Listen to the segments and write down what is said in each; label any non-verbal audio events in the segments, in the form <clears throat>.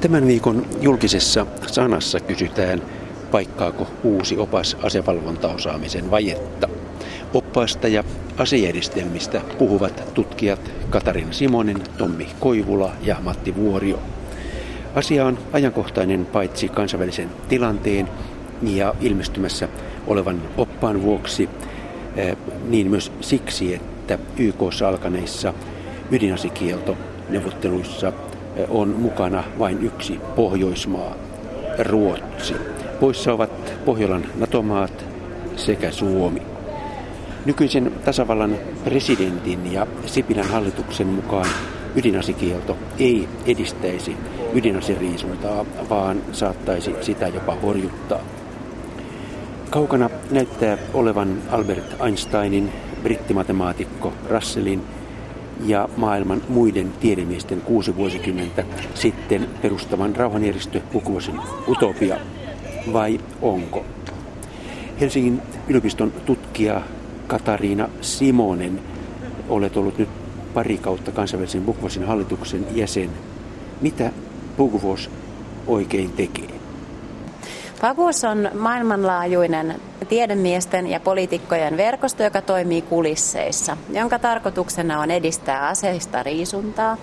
Tämän viikon julkisessa sanassa kysytään, paikkaako uusi opas asevalvontaosaamisen vajetta. Oppaasta ja asejärjestelmistä puhuvat tutkijat Katarin Simonen, Tommi Koivula ja Matti Vuorio. Asia on ajankohtainen paitsi kansainvälisen tilanteen ja ilmestymässä olevan oppaan vuoksi, eh, niin myös siksi, että YKssa alkaneissa ydinasikielto neuvotteluissa eh, on mukana vain yksi Pohjoismaa, Ruotsi. Poissa ovat Pohjolan NATO-maat sekä Suomi. Nykyisen tasavallan presidentin ja Sipilän hallituksen mukaan ydinasikielto ei edistäisi ydinaseriisuntaa, vaan saattaisi sitä jopa horjuttaa. Kaukana näyttää olevan Albert Einsteinin, brittimatemaatikko Russellin ja maailman muiden tiedemiesten kuusi vuosikymmentä sitten perustaman rauhanjärjestö Pukuvosin utopia. Vai onko? Helsingin yliopiston tutkija Katariina Simonen, olet ollut nyt pari kautta kansainvälisen Bukvosin hallituksen jäsen. Mitä Bukvos oikein tekee? Pagos on maailmanlaajuinen tiedemiesten ja poliitikkojen verkosto, joka toimii kulisseissa, jonka tarkoituksena on edistää aseista riisuntaa,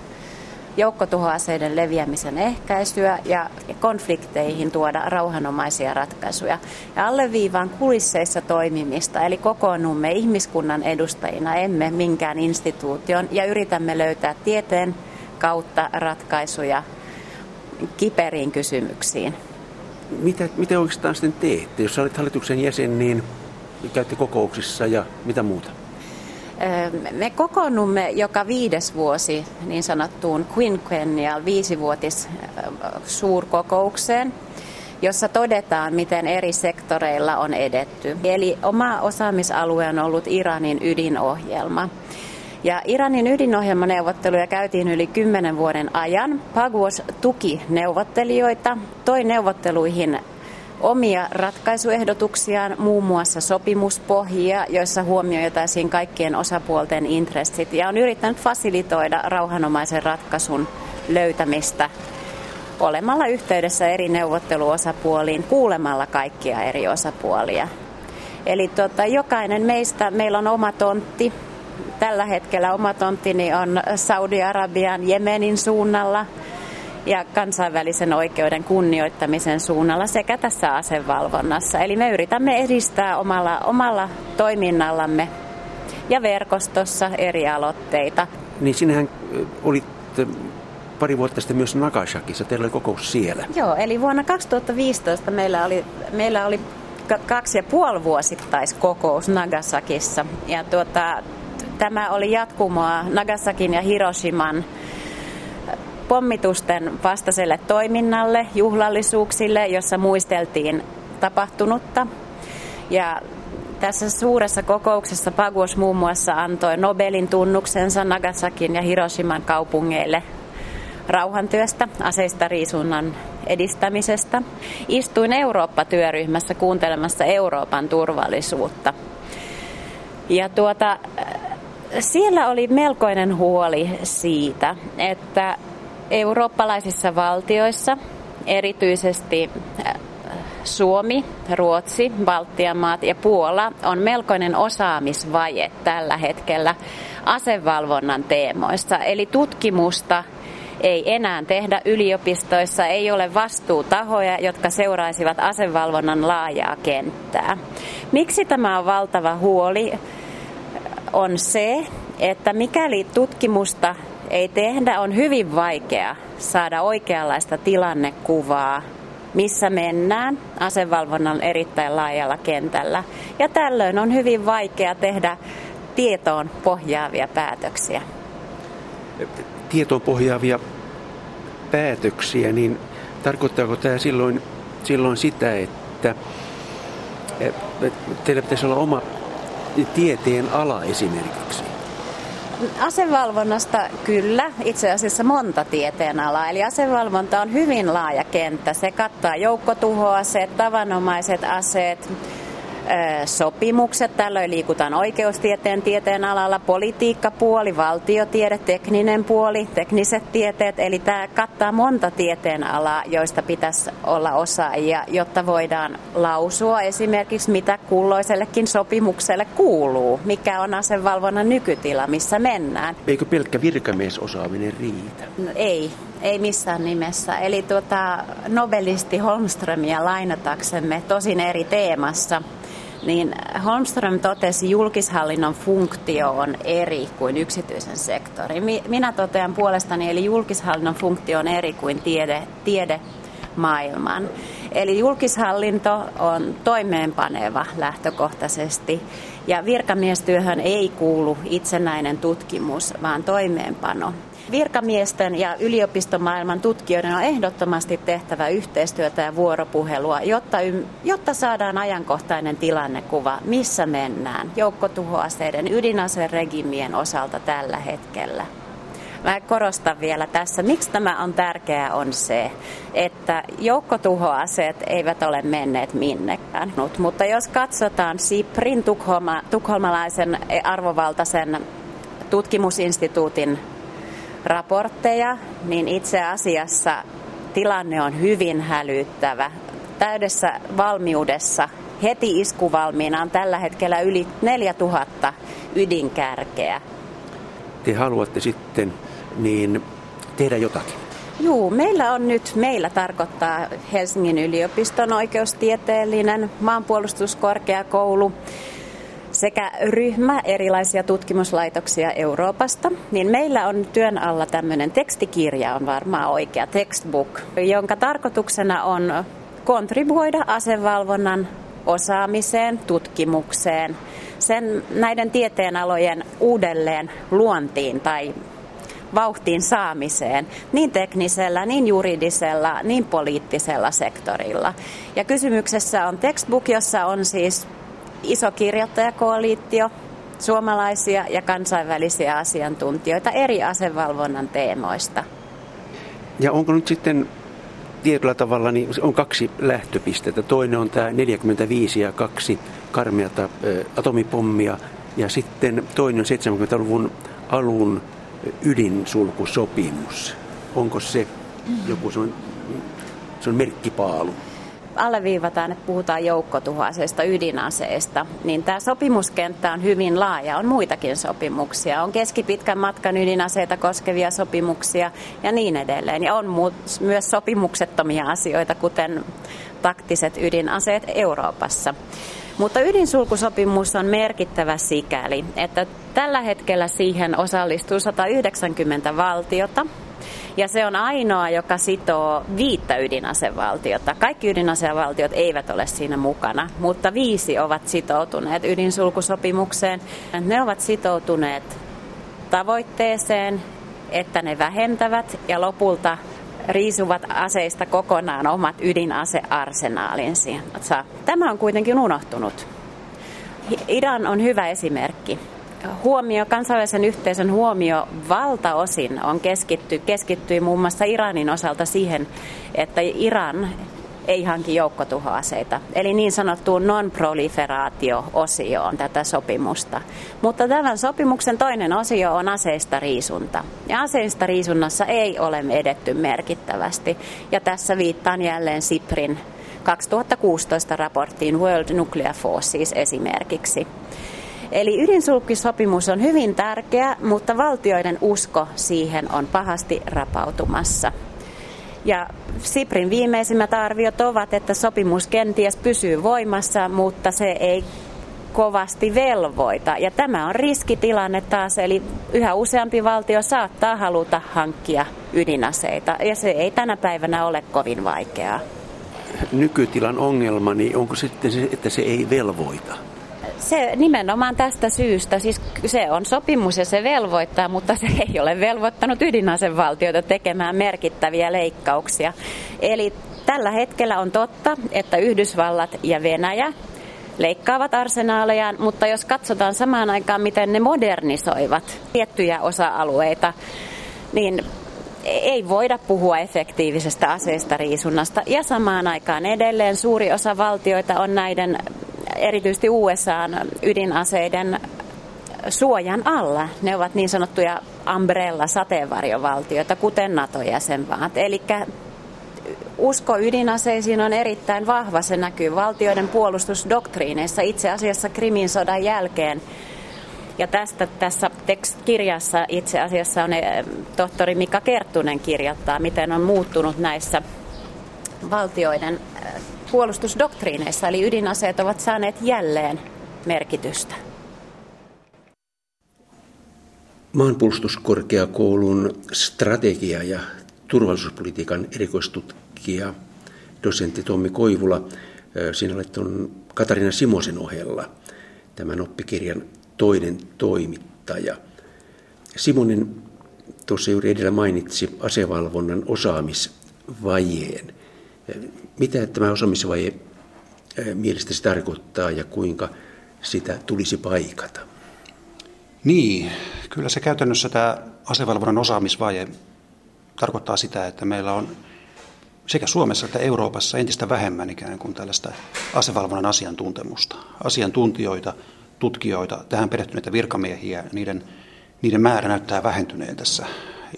joukkotuhoaseiden leviämisen ehkäisyä ja konflikteihin tuoda rauhanomaisia ratkaisuja. Ja alleviivaan kulisseissa toimimista, eli kokoonnumme ihmiskunnan edustajina, emme minkään instituution, ja yritämme löytää tieteen kautta ratkaisuja kiperiin kysymyksiin. Mitä, mitä oikeastaan sitten teette? Jos olet hallituksen jäsen, niin käytte kokouksissa ja mitä muuta? Me kokoonnumme joka viides vuosi niin sanottuun quinquennial viisivuotis suurkokoukseen, jossa todetaan, miten eri sektoreilla on edetty. Eli oma osaamisalue on ollut Iranin ydinohjelma. Ja Iranin ydinohjelmaneuvotteluja käytiin yli kymmenen vuoden ajan. Pagos tuki neuvottelijoita, toi neuvotteluihin omia ratkaisuehdotuksiaan, muun muassa sopimuspohjia, joissa huomioitaisiin kaikkien osapuolten intressit ja on yrittänyt fasilitoida rauhanomaisen ratkaisun löytämistä olemalla yhteydessä eri neuvotteluosapuoliin, kuulemalla kaikkia eri osapuolia. Eli tota, jokainen meistä, meillä on oma tontti. Tällä hetkellä oma tonttini on Saudi-Arabian Jemenin suunnalla – ja kansainvälisen oikeuden kunnioittamisen suunnalla sekä tässä asevalvonnassa. Eli me yritämme edistää omalla, omalla toiminnallamme ja verkostossa eri aloitteita. Niin sinähän olit pari vuotta sitten myös Nagasakissa. Teillä oli kokous siellä. Joo, eli vuonna 2015 meillä oli, meillä oli kaksi ja puoli vuosittaiskokous Nagasakissa. Ja tuota, tämä oli jatkumoa Nagasakin ja Hiroshiman pommitusten vastaiselle toiminnalle, juhlallisuuksille, jossa muisteltiin tapahtunutta. Ja tässä suuressa kokouksessa Paguos muun muassa antoi Nobelin tunnuksensa Nagasakin ja Hiroshiman kaupungeille rauhantyöstä, aseista riisunnan edistämisestä. Istuin Eurooppa-työryhmässä kuuntelemassa Euroopan turvallisuutta. Ja tuota, siellä oli melkoinen huoli siitä, että eurooppalaisissa valtioissa, erityisesti äh, Suomi, Ruotsi, Baltian maat ja Puola on melkoinen osaamisvaje tällä hetkellä asevalvonnan teemoissa. Eli tutkimusta ei enää tehdä yliopistoissa, ei ole vastuutahoja, jotka seuraisivat asevalvonnan laajaa kenttää. Miksi tämä on valtava huoli? On se, että mikäli tutkimusta ei tehdä, on hyvin vaikea saada oikeanlaista tilannekuvaa, missä mennään asevalvonnan erittäin laajalla kentällä. Ja tällöin on hyvin vaikea tehdä tietoon pohjaavia päätöksiä. Tietoon pohjaavia päätöksiä, niin tarkoittaako tämä silloin, silloin sitä, että teillä pitäisi olla oma tieteen ala esimerkiksi? Asevalvonnasta kyllä, itse asiassa monta tieteenalaa. Eli asevalvonta on hyvin laaja kenttä. Se kattaa joukkotuhoaseet, tavanomaiset aseet, sopimukset. Tällöin liikutaan oikeustieteen tieteen alalla, politiikkapuoli, valtiotiede, tekninen puoli, tekniset tieteet. Eli tämä kattaa monta tieteen alaa, joista pitäisi olla osaajia, jotta voidaan lausua esimerkiksi mitä kulloisellekin sopimukselle kuuluu, mikä on asevalvonnan nykytila, missä mennään. Eikö pelkkä virkamiesosaaminen riitä? No, ei, ei missään nimessä. Eli tuota, nobelisti Holmströmiä lainataksemme tosin eri teemassa, niin Holmström totesi, julkishallinnon funktio on eri kuin yksityisen sektorin. Minä totean puolestani, eli julkishallinnon funktio on eri kuin tiede, tiede maailman. Eli julkishallinto on toimeenpaneva lähtökohtaisesti ja virkamiestyöhön ei kuulu itsenäinen tutkimus, vaan toimeenpano. Virkamiesten ja yliopistomaailman tutkijoiden on ehdottomasti tehtävä yhteistyötä ja vuoropuhelua, jotta, jotta saadaan ajankohtainen tilannekuva, missä mennään joukkotuhoaseiden ydinaseregimien osalta tällä hetkellä. Mä korostan vielä tässä, miksi tämä on tärkeää on se, että joukkotuhoaseet eivät ole menneet minnekään. Mutta jos katsotaan SIPRin Tukholma, tukholmalaisen arvovaltaisen tutkimusinstituutin raportteja, niin itse asiassa tilanne on hyvin hälyttävä. Täydessä valmiudessa heti iskuvalmiina on tällä hetkellä yli 4000 ydinkärkeä. Te haluatte sitten niin tehdä jotakin. Juu, meillä on nyt, meillä tarkoittaa Helsingin yliopiston oikeustieteellinen maanpuolustuskorkeakoulu sekä ryhmä erilaisia tutkimuslaitoksia Euroopasta, niin meillä on työn alla tämmöinen tekstikirja, on varmaan oikea textbook, jonka tarkoituksena on kontribuoida asevalvonnan osaamiseen, tutkimukseen, sen näiden tieteenalojen uudelleen luontiin tai vauhtiin saamiseen niin teknisellä, niin juridisella, niin poliittisella sektorilla. Ja kysymyksessä on textbook, jossa on siis iso kirjoittajakoalitio, suomalaisia ja kansainvälisiä asiantuntijoita eri asevalvonnan teemoista. Ja onko nyt sitten tietyllä tavalla, niin on kaksi lähtöpistettä. Toinen on tämä 45 ja kaksi karmeata atomipommia ja sitten toinen on 70-luvun alun ydinsulkusopimus. Onko se joku se on, se on merkkipaalu? Alleviivataan, että puhutaan joukkotuhoaseista, ydinaseista, niin tämä sopimuskenttä on hyvin laaja. On muitakin sopimuksia. On keskipitkän matkan ydinaseita koskevia sopimuksia ja niin edelleen. Ja on myös sopimuksettomia asioita, kuten taktiset ydinaseet Euroopassa. Mutta ydinsulkusopimus on merkittävä sikäli, että tällä hetkellä siihen osallistuu 190 valtiota, ja se on ainoa, joka sitoo viittä ydinasevaltiota. Kaikki ydinasevaltiot eivät ole siinä mukana, mutta viisi ovat sitoutuneet ydinsulkusopimukseen. Ne ovat sitoutuneet tavoitteeseen, että ne vähentävät ja lopulta riisuvat aseista kokonaan omat ydinasearsenaalinsa. Tämä on kuitenkin unohtunut. Iran on hyvä esimerkki huomio, kansainvälisen yhteisön huomio valtaosin on keskitty, keskittyi muun muassa Iranin osalta siihen, että Iran ei hanki joukkotuhoaseita, eli niin sanottuun non-proliferaatio-osioon tätä sopimusta. Mutta tämän sopimuksen toinen osio on aseista riisunta. Ja aseista riisunnassa ei ole edetty merkittävästi. Ja tässä viittaan jälleen Siprin 2016 raporttiin World Nuclear Forces esimerkiksi. Eli ydinsulkisopimus on hyvin tärkeä, mutta valtioiden usko siihen on pahasti rapautumassa. Ja Siprin viimeisimmät arviot ovat, että sopimus kenties pysyy voimassa, mutta se ei kovasti velvoita. Ja tämä on riskitilanne taas, eli yhä useampi valtio saattaa haluta hankkia ydinaseita, ja se ei tänä päivänä ole kovin vaikeaa. Nykytilan ongelma, niin onko sitten se, että se ei velvoita? Se nimenomaan tästä syystä, siis se on sopimus ja se velvoittaa, mutta se ei ole velvoittanut ydinasevaltioita tekemään merkittäviä leikkauksia. Eli tällä hetkellä on totta, että Yhdysvallat ja Venäjä leikkaavat arsenaalejaan, mutta jos katsotaan samaan aikaan, miten ne modernisoivat tiettyjä osa-alueita, niin ei voida puhua efektiivisestä aseista riisunnasta. Ja samaan aikaan edelleen suuri osa valtioita on näiden erityisesti USAn ydinaseiden suojan alla. Ne ovat niin sanottuja umbrella-sateenvarjovaltioita, kuten NATO-jäsenmaat. Eli usko ydinaseisiin on erittäin vahva. Se näkyy valtioiden puolustusdoktriineissa. Itse asiassa Krimin sodan jälkeen ja tästä tässä kirjassa itse asiassa on eh, tohtori Mika Kerttunen kirjoittaa, miten on muuttunut näissä valtioiden eh, puolustusdoktriineissa, eli ydinaseet ovat saaneet jälleen merkitystä. Maanpuolustuskorkeakoulun strategia- ja turvallisuuspolitiikan erikoistutkija, dosentti Tommi Koivula, sinä olet on Katarina Simosen ohella tämän oppikirjan toinen toimittaja. Simonen tuossa juuri edellä mainitsi asevalvonnan osaamisvajeen. Mitä tämä osaamisvaje mielestäsi tarkoittaa ja kuinka sitä tulisi paikata? Niin, kyllä se käytännössä tämä asevalvonnan osaamisvaje tarkoittaa sitä, että meillä on sekä Suomessa että Euroopassa entistä vähemmän ikään kuin tällaista asevalvonnan asiantuntemusta. Asiantuntijoita, tutkijoita, tähän perehtyneitä virkamiehiä, niiden, niiden määrä näyttää vähentyneen tässä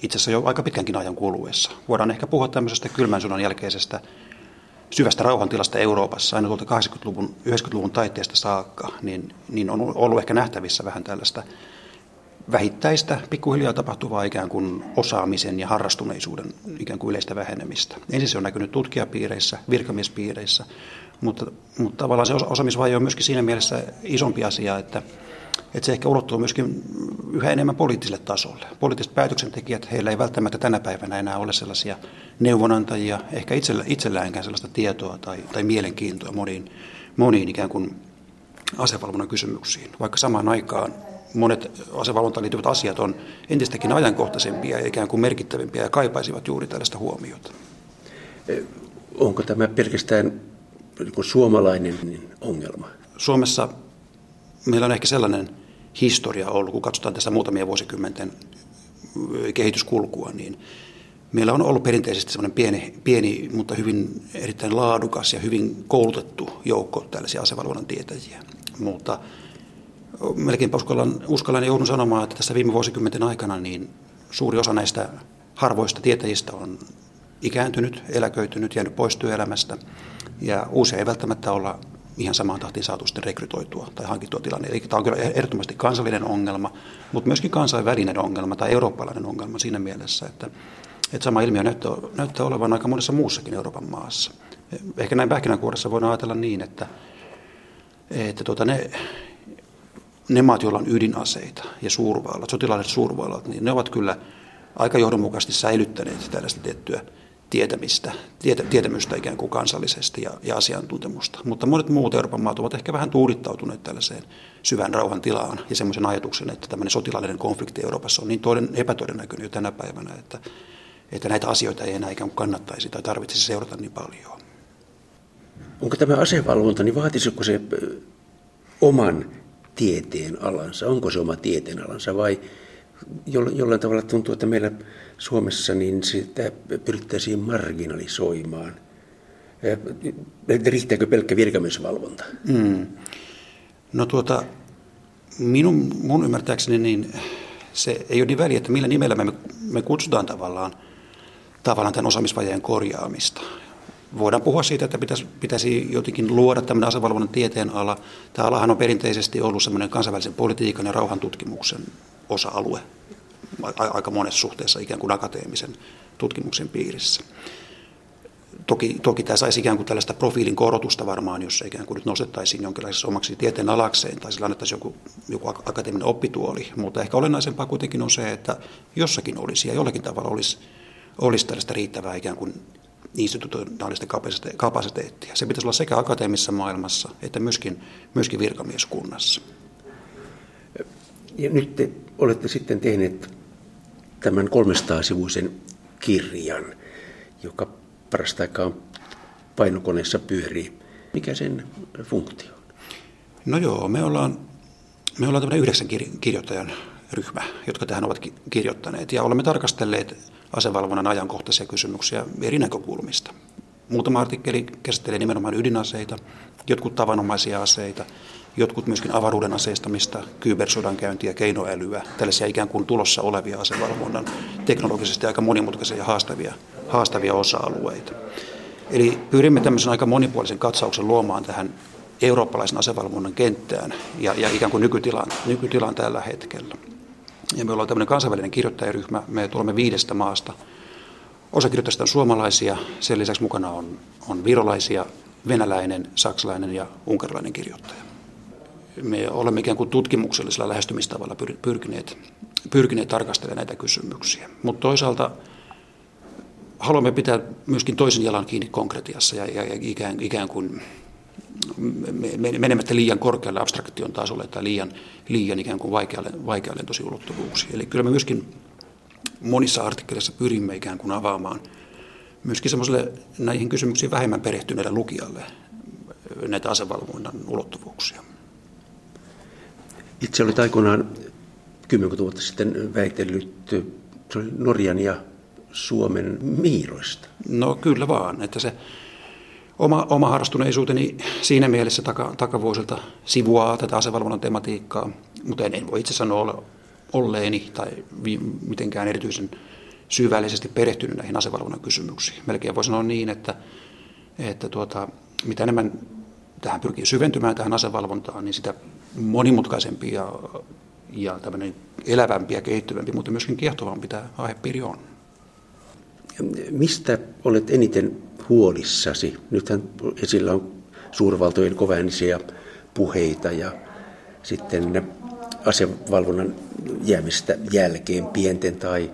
itse asiassa jo aika pitkänkin ajan kuluessa. Voidaan ehkä puhua tämmöisestä kylmän sodan jälkeisestä syvästä rauhantilasta Euroopassa, aina tuolta 80-luvun, 90-luvun taitteesta saakka, niin, niin on ollut ehkä nähtävissä vähän tällaista vähittäistä, pikkuhiljaa tapahtuvaa ikään kuin osaamisen ja harrastuneisuuden ikään kuin yleistä vähenemistä. Ensin se on näkynyt tutkijapiireissä, virkamiespiireissä, mutta, mutta tavallaan se osaamisvaje on myöskin siinä mielessä isompi asia, että, että se ehkä ulottuu myöskin yhä enemmän poliittiselle tasolle. Poliittiset päätöksentekijät, heillä ei välttämättä tänä päivänä enää ole sellaisia neuvonantajia, ehkä itsellä, itselläänkään sellaista tietoa tai, tai mielenkiintoa moniin, moniin ikään kuin asevalvonnan kysymyksiin, vaikka samaan aikaan monet asevalvontaan liittyvät asiat on entistäkin ajankohtaisempia ja ikään kuin merkittävimpiä ja kaipaisivat juuri tällaista huomiota. Onko tämä pelkästään suomalainen ongelma? Suomessa meillä on ehkä sellainen historia ollut, kun katsotaan tässä muutamia vuosikymmenten kehityskulkua, niin meillä on ollut perinteisesti sellainen pieni, pieni, mutta hyvin erittäin laadukas ja hyvin koulutettu joukko tällaisia asevalvonnan tietäjiä. Mutta melkein uskallan, uskallan joudun sanomaan, että tässä viime vuosikymmenten aikana niin suuri osa näistä harvoista tietäjistä on ikääntynyt, eläköitynyt, jäänyt pois työelämästä. Ja uusia ei välttämättä olla ihan samaan tahtiin saatu sitten rekrytoitua tai hankittua tilanne. Eli tämä on kyllä ehdottomasti kansallinen ongelma, mutta myöskin kansainvälinen ongelma tai eurooppalainen ongelma siinä mielessä, että, että sama ilmiö näyttää, näyttää olevan aika monessa muussakin Euroopan maassa. Ehkä näin pähkinänkuoressa voidaan ajatella niin, että, että tuota, ne ne maat, joilla on ydinaseita ja suurvallat, sotilaalliset suurvallat, niin ne ovat kyllä aika johdonmukaisesti säilyttäneet tällaista tiettyä tietämistä, tietä, tietämystä ikään kuin kansallisesti ja, ja asiantuntemusta. Mutta monet muut Euroopan maat ovat ehkä vähän tuudittautuneet tällaiseen syvän rauhan tilaan ja semmoisen ajatuksen, että tämmöinen sotilaallinen konflikti Euroopassa on niin toden, epätodennäköinen jo tänä päivänä, että, että näitä asioita ei enää ikään kuin kannattaisi tai tarvitsisi seurata niin paljon. Onko tämä asevalvonta, niin vaatisiko se oman tieteen alansa? Onko se oma tieteen alansa vai jollain tavalla tuntuu, että meillä Suomessa niin sitä pyrittäisiin marginalisoimaan? Riittääkö pelkkä virkamiesvalvonta? Mm. No tuota, minun, mun ymmärtääkseni niin se ei ole niin väliä, että millä nimellä me, me kutsutaan tavallaan, tavallaan tämän osaamisvajeen korjaamista voidaan puhua siitä, että pitäisi, pitäisi jotenkin luoda tämmöinen asevalvonnan tieteen ala. Tämä alahan on perinteisesti ollut semmoinen kansainvälisen politiikan ja rauhantutkimuksen osa-alue aika monessa suhteessa ikään kuin akateemisen tutkimuksen piirissä. Toki, toki tämä saisi ikään kuin tällaista profiilin korotusta varmaan, jos se ikään kuin nyt nostettaisiin jonkinlaisessa omaksi tieteen alakseen tai sillä annettaisiin joku, joku akateeminen oppituoli. Mutta ehkä olennaisempaa kuitenkin on se, että jossakin olisi ja jollakin tavalla olisi, olisi tällaista riittävää ikään kuin institutionaalista kapasiteettia. Se pitäisi olla sekä akateemisessa maailmassa että myöskin, myöskin virkamieskunnassa. Ja nyt te olette sitten tehneet tämän 300-sivuisen kirjan, joka parasta aikaa painokoneessa pyörii. Mikä sen funktio on? No joo, me ollaan, me ollaan tämmöinen yhdeksän kirjoittajan ryhmä, jotka tähän ovat kirjoittaneet. Ja olemme tarkastelleet asevalvonnan ajankohtaisia kysymyksiä eri näkökulmista. Muutama artikkeli käsittelee nimenomaan ydinaseita jotkut tavanomaisia aseita, jotkut myöskin avaruuden aseistamista, kybersodankäyntiä, keinoälyä, tällaisia ikään kuin tulossa olevia asevalvonnan teknologisesti aika monimutkaisia ja haastavia, haastavia osa-alueita. Eli pyrimme tämmöisen aika monipuolisen katsauksen luomaan tähän eurooppalaisen asevalvonnan kenttään ja, ja ikään kuin nykytilaan, nykytilaan tällä hetkellä. Ja me ollaan tämmöinen kansainvälinen kirjoittajaryhmä, me tulemme viidestä maasta. Osa kirjoittajista on suomalaisia, sen lisäksi mukana on, on virolaisia, venäläinen, saksalainen ja unkarilainen kirjoittaja. Me olemme ikään kuin tutkimuksellisella lähestymistavalla pyrkineet, pyrkineet tarkastelemaan näitä kysymyksiä. Mutta toisaalta haluamme pitää myöskin toisen jalan kiinni konkretiassa ja, ja, ja ikään, ikään kuin menemättä liian korkealle abstraktion tasolle tai liian, liian ikään kuin vaikealle, vaikealle tosi ulottuvuuksiin. Eli kyllä me myöskin monissa artikkeleissa pyrimme ikään kuin avaamaan myöskin semmoiselle näihin kysymyksiin vähemmän perehtyneelle lukijalle näitä asevalvonnan ulottuvuuksia. Itse olit aikoinaan kymmenkunta vuotta sitten väitellyt se oli Norjan ja Suomen miiroista. No kyllä vaan, että se oma, oma harrastuneisuuteni siinä mielessä taka, takavuosilta sivuaa tätä asevalvonnan tematiikkaa, mutta en, en voi itse sanoa ole, olleeni tai vi, mitenkään erityisen syvällisesti perehtynyt näihin asevalvonnan kysymyksiin. Melkein voi sanoa niin, että, että tuota, mitä enemmän tähän pyrkii syventymään tähän asevalvontaan, niin sitä monimutkaisempi ja, ja elävämpi ja kehittyvämpi, mutta myöskin kiehtovampi tämä aihepiiri on. Mistä olet eniten huolissasi? Nythän esillä on suurvaltojen kovaäänisiä puheita ja sitten asevalvonnan jäämistä jälkeen pienten tai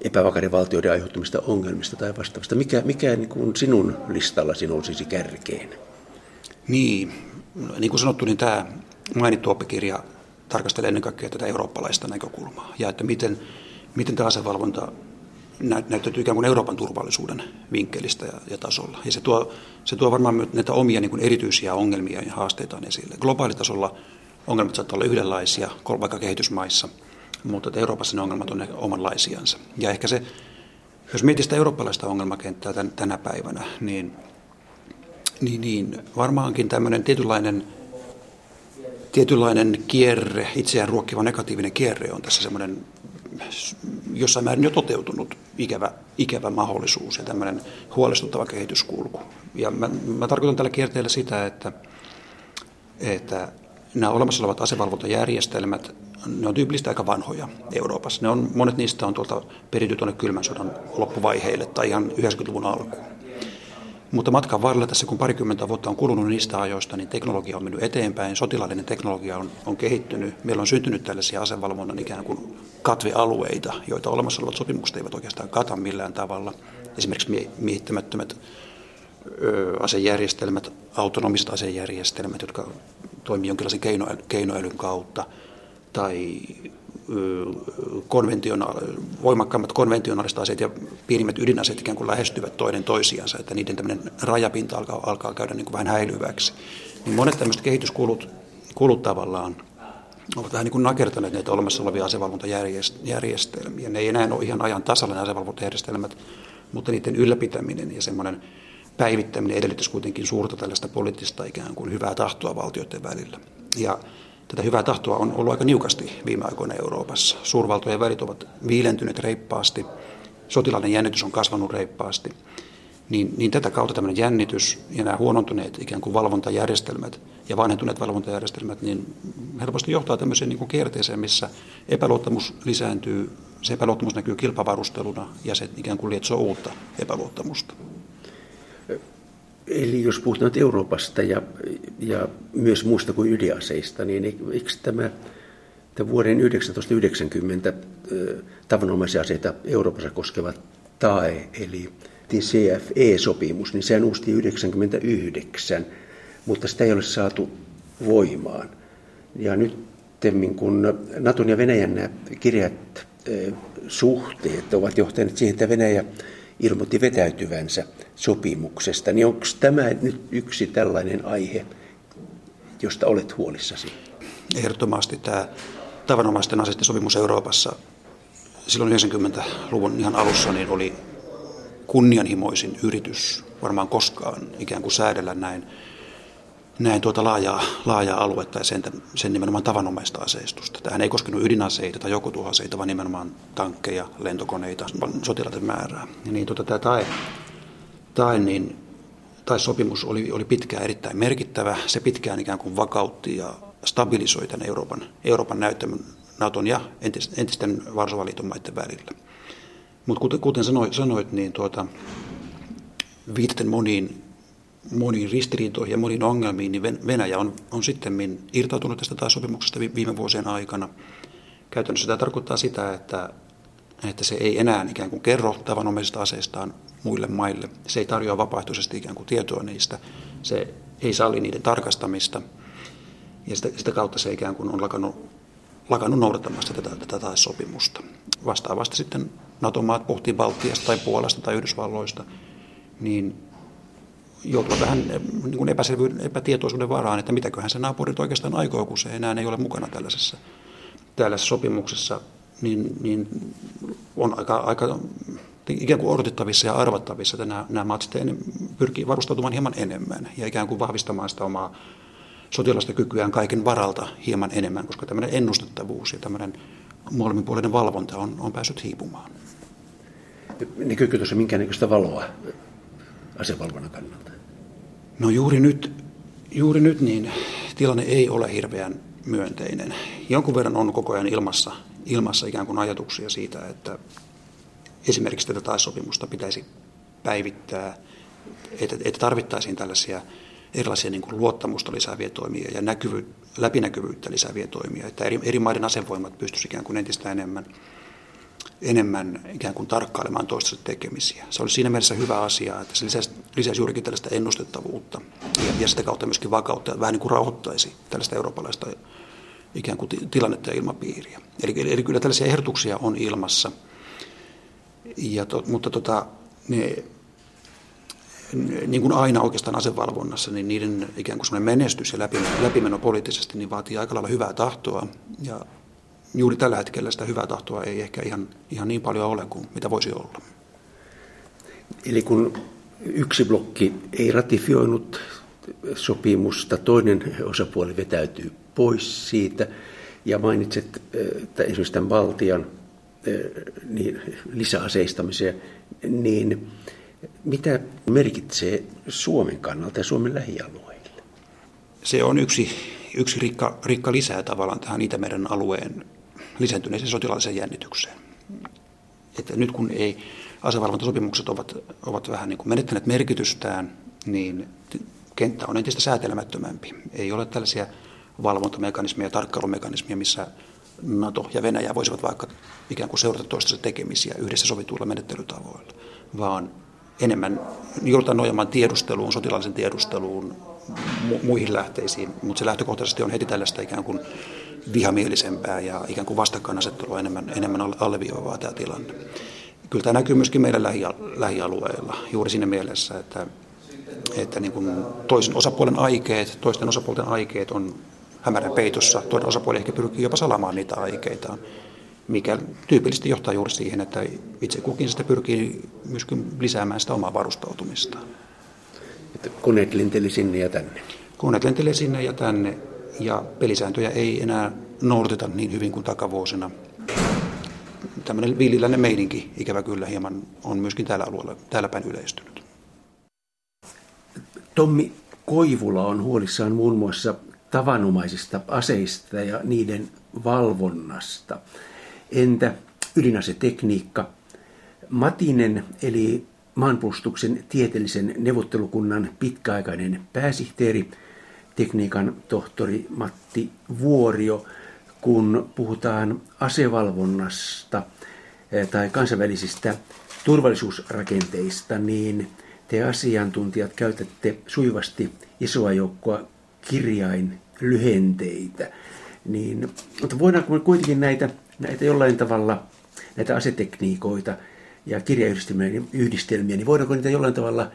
epävakaiden valtioiden aiheuttamista ongelmista tai vastaavasta. Mikä, mikä niin kuin sinun listallasi nousisi kärkeen? Niin, niin kuin sanottu, niin tämä mainittu oppikirja tarkastelee ennen kaikkea tätä eurooppalaista näkökulmaa ja että miten, miten tämä asevalvonta näyttäytyy ikään kuin Euroopan turvallisuuden vinkkelistä ja, ja tasolla. Ja se tuo, se tuo varmaan näitä omia niin kuin erityisiä ongelmia ja haasteitaan esille. Globaalitasolla ongelmat saattavat olla yhdenlaisia, vaikka kehitysmaissa, mutta Euroopassa ne ongelmat on omanlaisiansa. Ja ehkä se, jos mietit sitä eurooppalaista ongelmakenttää tän, tänä päivänä, niin, niin, niin varmaankin tämmöinen tietynlainen tietynlainen kierre, itseään ruokkiva negatiivinen kierre on tässä semmoinen jossain määrin jo toteutunut ikävä, ikävä mahdollisuus ja tämmöinen huolestuttava kehityskulku. Ja mä, mä tarkoitan tällä kierteellä sitä, että, että nämä olemassa olevat asevalvontajärjestelmät, ne on tyypillisesti aika vanhoja Euroopassa. Ne on, monet niistä on tuolta peritty tuonne kylmän sodan loppuvaiheille tai ihan 90-luvun alkuun. Mutta matkan varrella tässä, kun parikymmentä vuotta on kulunut niistä ajoista, niin teknologia on mennyt eteenpäin, sotilaallinen teknologia on, on kehittynyt. Meillä on syntynyt tällaisia asevalvonnan ikään kuin katvealueita, joita olemassa olevat sopimukset eivät oikeastaan kata millään tavalla. Esimerkiksi miehittämättömät asejärjestelmät, autonomiset asejärjestelmät, jotka toimii jonkinlaisen keino, keinoälyn kautta, tai konventionaal- voimakkaammat konventionaaliset aseet ja pienimmät ydinaseet ikään kuin lähestyvät toinen toisiansa, että niiden tämmöinen rajapinta alkaa, alkaa käydä niin kuin vähän häilyväksi. Niin monet tämmöiset kehityskulut kulut tavallaan ovat vähän niin kuin nakertaneet näitä olemassa olevia asevalvontajärjestelmiä. Ne ei enää ole ihan ajan tasalla ne asevalvontajärjestelmät, mutta niiden ylläpitäminen ja semmoinen päivittäminen edellyttäisi kuitenkin suurta tällaista poliittista ikään kuin hyvää tahtoa valtioiden välillä. Ja tätä hyvää tahtoa on ollut aika niukasti viime aikoina Euroopassa. Suurvaltojen välit ovat viilentyneet reippaasti, sotilainen jännitys on kasvanut reippaasti. Niin, niin tätä kautta tämmöinen jännitys ja nämä huonontuneet ikään kuin valvontajärjestelmät ja vanhentuneet valvontajärjestelmät, niin helposti johtaa tämmöiseen niin kuin kierteeseen, missä epäluottamus lisääntyy, se epäluottamus näkyy kilpavarusteluna ja se ikään kuin lietsoo uutta epäluottamusta. Eli jos puhutaan Euroopasta ja, ja myös muista kuin ydinaseista, niin eikö tämä, tämä vuoden 1990 tavanomaisia aseita Euroopassa koskeva TAE, eli CFE-sopimus, niin sehän uusti 99, mutta sitä ei ole saatu voimaan. Ja nyt kun Naton ja Venäjän nämä kirjat suhteet ovat johtaneet siihen, että Venäjä ilmoitti vetäytyvänsä sopimuksesta, niin onko tämä nyt yksi tällainen aihe, josta olet huolissasi? Ehdottomasti tämä tavanomaisten aseiden sopimus Euroopassa silloin 90-luvun ihan alussa niin oli kunnianhimoisin yritys varmaan koskaan ikään kuin säädellä näin näin tuota laajaa, laajaa aluetta ja sen, sen nimenomaan tavanomaista aseistusta. Tähän ei koskenut ydinaseita tai joukkotuhoaseita, vaan nimenomaan tankkeja, lentokoneita, sotilaiden määrää. Ja niin tuota, tämä tae, tae, niin, tai sopimus oli, oli pitkään erittäin merkittävä. Se pitkään ikään kuin vakautti ja stabilisoi tämän Euroopan, Euroopan näyttämön Naton ja entisten Varsovan liiton maiden välillä. Mutta kuten, kuten sanoit, sanoit, niin tuota, viitaten moniin moniin ristiriitoihin ja moniin ongelmiin, niin Venäjä on, on sitten irtautunut tästä taas sopimuksesta viime vuosien aikana. Käytännössä tämä tarkoittaa sitä, että, että se ei enää ikään kuin kerro tavanomaisista aseistaan muille maille. Se ei tarjoa vapaaehtoisesti ikään kuin tietoa niistä. Se ei salli niiden tarkastamista. Ja sitä, sitä kautta se ikään kuin on lakannut, lakannut noudattamasta tätä, tätä taas sopimusta. Vastaavasti sitten NATO-maat pohtii Baltiasta tai Puolasta tai Yhdysvalloista, niin joutua vähän eh, niin kuin epäselvyyden, epätietoisuuden varaan, että mitäköhän se naapurit oikeastaan aikoo, kun se enää ei ole mukana tällaisessa, tällaisessa sopimuksessa, niin, niin on aika, aika ikään kuin odotettavissa ja arvattavissa, että nämä, nämä maat sitten pyrkii varustautumaan hieman enemmän ja ikään kuin vahvistamaan sitä omaa sotilasta kykyään kaiken varalta hieman enemmän, koska tämmöinen ennustettavuus ja tämmöinen molemminpuolinen valvonta on, on päässyt hiipumaan. Näkyykö tuossa minkäännäköistä valoa asevalvonnan kannalta? No juuri nyt, juuri nyt niin tilanne ei ole hirveän myönteinen. Jonkun verran on koko ajan ilmassa, ilmassa ikään kuin ajatuksia siitä, että esimerkiksi tätä taissopimusta pitäisi päivittää, että, että tarvittaisiin tällaisia erilaisia niin kuin luottamusta lisääviä toimia ja näkyvy, läpinäkyvyyttä lisääviä toimia, että eri, eri maiden asevoimat pystyisivät ikään kuin entistä enemmän enemmän ikään kuin tarkkailemaan toistensa tekemisiä. Se olisi siinä mielessä hyvä asia, että se lisäisi, lisäisi juurikin tällaista ennustettavuutta ja, ja sitä kautta myöskin vakautta ja vähän niin kuin rauhoittaisi tällaista eurooppalaista ikään kuin tilannetta ja ilmapiiriä. Eli, eli, kyllä tällaisia ehdotuksia on ilmassa, ja to, mutta tota, ne, niin kuin aina oikeastaan asevalvonnassa, niin niiden ikään kuin menestys ja läpimeno poliittisesti niin vaatii aika lailla hyvää tahtoa ja juuri tällä hetkellä sitä hyvää tahtoa ei ehkä ihan, ihan niin paljon ole kuin mitä voisi olla. Eli kun yksi blokki ei ratifioinut sopimusta, toinen osapuoli vetäytyy pois siitä ja mainitset että esimerkiksi tämän Baltian niin lisäaseistamiseen, niin mitä merkitsee Suomen kannalta ja Suomen lähialueille? Se on yksi, yksi rikka, rikka lisää tavallaan tähän Itämeren alueen lisääntyneeseen sotilaalliseen jännitykseen. Että nyt kun ei asevalvontasopimukset ovat, ovat vähän niin kuin menettäneet merkitystään, niin kenttä on entistä säätelemättömämpi. Ei ole tällaisia valvontamekanismeja, tarkkailumekanismeja, missä NATO ja Venäjä voisivat vaikka ikään kuin seurata toistensa tekemisiä yhdessä sovituilla menettelytavoilla, vaan enemmän joudutaan nojamaan tiedusteluun, sotilaallisen tiedusteluun, mu- muihin lähteisiin, mutta se lähtökohtaisesti on heti tällaista ikään kuin vihamielisempää ja ikään kuin vastakkainasettelua enemmän, enemmän alleviivaa tämä tilanne. Kyllä tämä näkyy myöskin meidän lähi, lähialueilla juuri siinä mielessä, että, että niin kuin toisen osapuolen aikeet, toisten osapuolten aikeet on hämärän peitossa, toinen osapuoli ehkä pyrkii jopa salamaan niitä aikeitaan, mikä tyypillisesti johtaa juuri siihen, että itse kukin sitä pyrkii myöskin lisäämään sitä omaa varustautumistaan. Että koneet lenteli sinne ja tänne. Koneet lenteli sinne ja tänne ja pelisääntöjä ei enää noudateta niin hyvin kuin takavuosina. Tämmöinen villiläinen meininki, ikävä kyllä, hieman on myöskin tällä alueella, täällä päin yleistynyt. Tommi Koivula on huolissaan muun muassa tavanomaisista aseista ja niiden valvonnasta. Entä ydinasetekniikka? Matinen eli maanpuolustuksen tieteellisen neuvottelukunnan pitkäaikainen pääsihteeri, tekniikan tohtori Matti Vuorio, kun puhutaan asevalvonnasta eh, tai kansainvälisistä turvallisuusrakenteista, niin te asiantuntijat käytätte sujuvasti isoa joukkoa kirjain lyhenteitä. Niin, mutta voidaanko me kuitenkin näitä, näitä jollain tavalla, näitä asetekniikoita ja kirjayhdistelmiä, niin voidaanko niitä jollain tavalla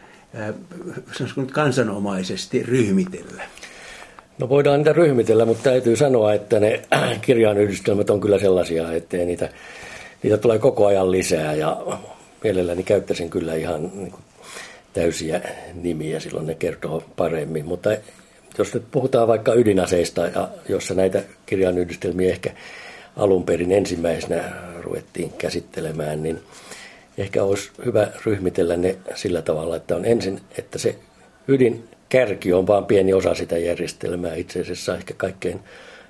sanoisiko nyt kansanomaisesti ryhmitellä? No voidaan niitä ryhmitellä, mutta täytyy sanoa, että ne <clears throat> kirjainyhdistelmät on kyllä sellaisia, että niitä, niitä tulee koko ajan lisää ja mielelläni käyttäisin kyllä ihan niin kuin täysiä nimiä, silloin ne kertoo paremmin. Mutta jos nyt puhutaan vaikka ydinaseista, ja jossa näitä kirjainyhdistelmiä ehkä alun perin ensimmäisenä ruvettiin käsittelemään, niin ehkä olisi hyvä ryhmitellä ne sillä tavalla, että on ensin, että se ydinkärki on vain pieni osa sitä järjestelmää, itse asiassa ehkä kaikkein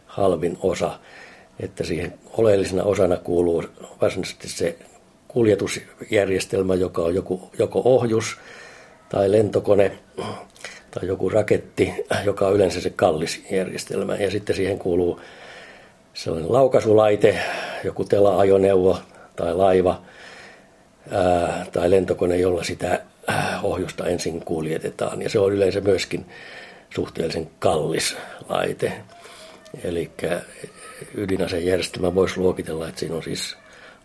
halvin osa, että siihen oleellisena osana kuuluu varsinaisesti se kuljetusjärjestelmä, joka on joku, joko ohjus tai lentokone tai joku raketti, joka on yleensä se kallis järjestelmä. Ja sitten siihen kuuluu sellainen laukaisulaite, joku tela-ajoneuvo tai laiva ää, tai lentokone, jolla sitä ohjusta ensin kuljetetaan. Ja se on yleensä myöskin suhteellisen kallis laite. Eli ydinasejärjestelmä voisi luokitella, että siinä on siis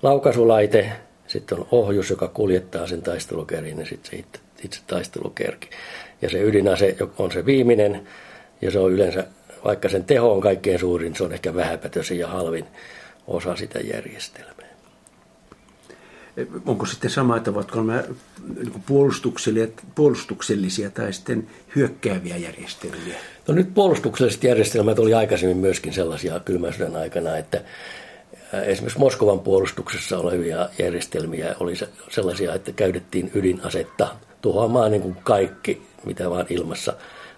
laukaisulaite, sitten on ohjus, joka kuljettaa sen taistelukerin ja sitten se itse, itse taistelukerki. Ja se ydinase on se viimeinen ja se on yleensä, vaikka sen teho on kaikkein suurin, se on ehkä vähäpätöisin ja halvin osa sitä järjestelmää. Onko sitten sama, että ovatko nämä niin puolustuksellisia, puolustuksellisia tai sitten hyökkääviä järjestelmiä? No nyt puolustukselliset järjestelmät oli aikaisemmin myöskin sellaisia kylmän sodan aikana, että esimerkiksi Moskovan puolustuksessa olevia järjestelmiä oli sellaisia, että käytettiin ydinasetta tuhoamaan niin kuin kaikki, mitä vaan ilmassa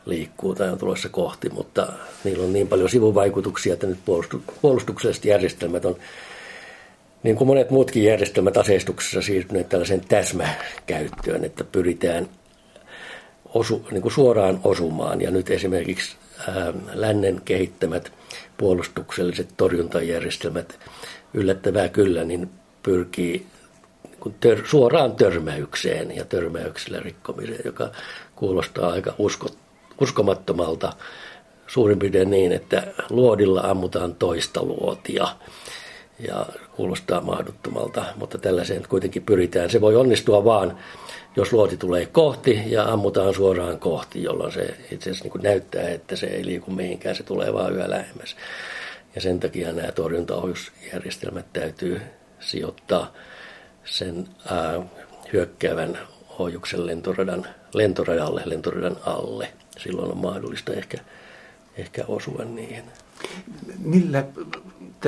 liikkuu tai on tulossa kohti, mutta niillä on niin paljon sivuvaikutuksia, että nyt puolustukselliset järjestelmät on niin kuin monet muutkin järjestelmät aseistuksessa siirtyneet tällaiseen täsmäkäyttöön, että pyritään osu, niin kuin suoraan osumaan. Ja nyt esimerkiksi ää, lännen kehittämät puolustukselliset torjuntajärjestelmät yllättävää kyllä niin pyrkii niin tör, suoraan törmäykseen ja törmäyksellä rikkomiseen, joka kuulostaa aika usko, uskomattomalta suurin piirtein niin, että luodilla ammutaan toista luotia ja kuulostaa mahdottomalta, mutta tällaiseen kuitenkin pyritään. Se voi onnistua vaan, jos luoti tulee kohti ja ammutaan suoraan kohti, jolloin se itse asiassa niin näyttää, että se ei liiku mihinkään, se tulee vaan yhä lähemmäs. Ja sen takia nämä torjuntaohjusjärjestelmät täytyy sijoittaa sen ää, hyökkäävän ohjuksen lentoradan, lentoradalle, lentoradan alle. Silloin on mahdollista ehkä, ehkä osua niihin. Millä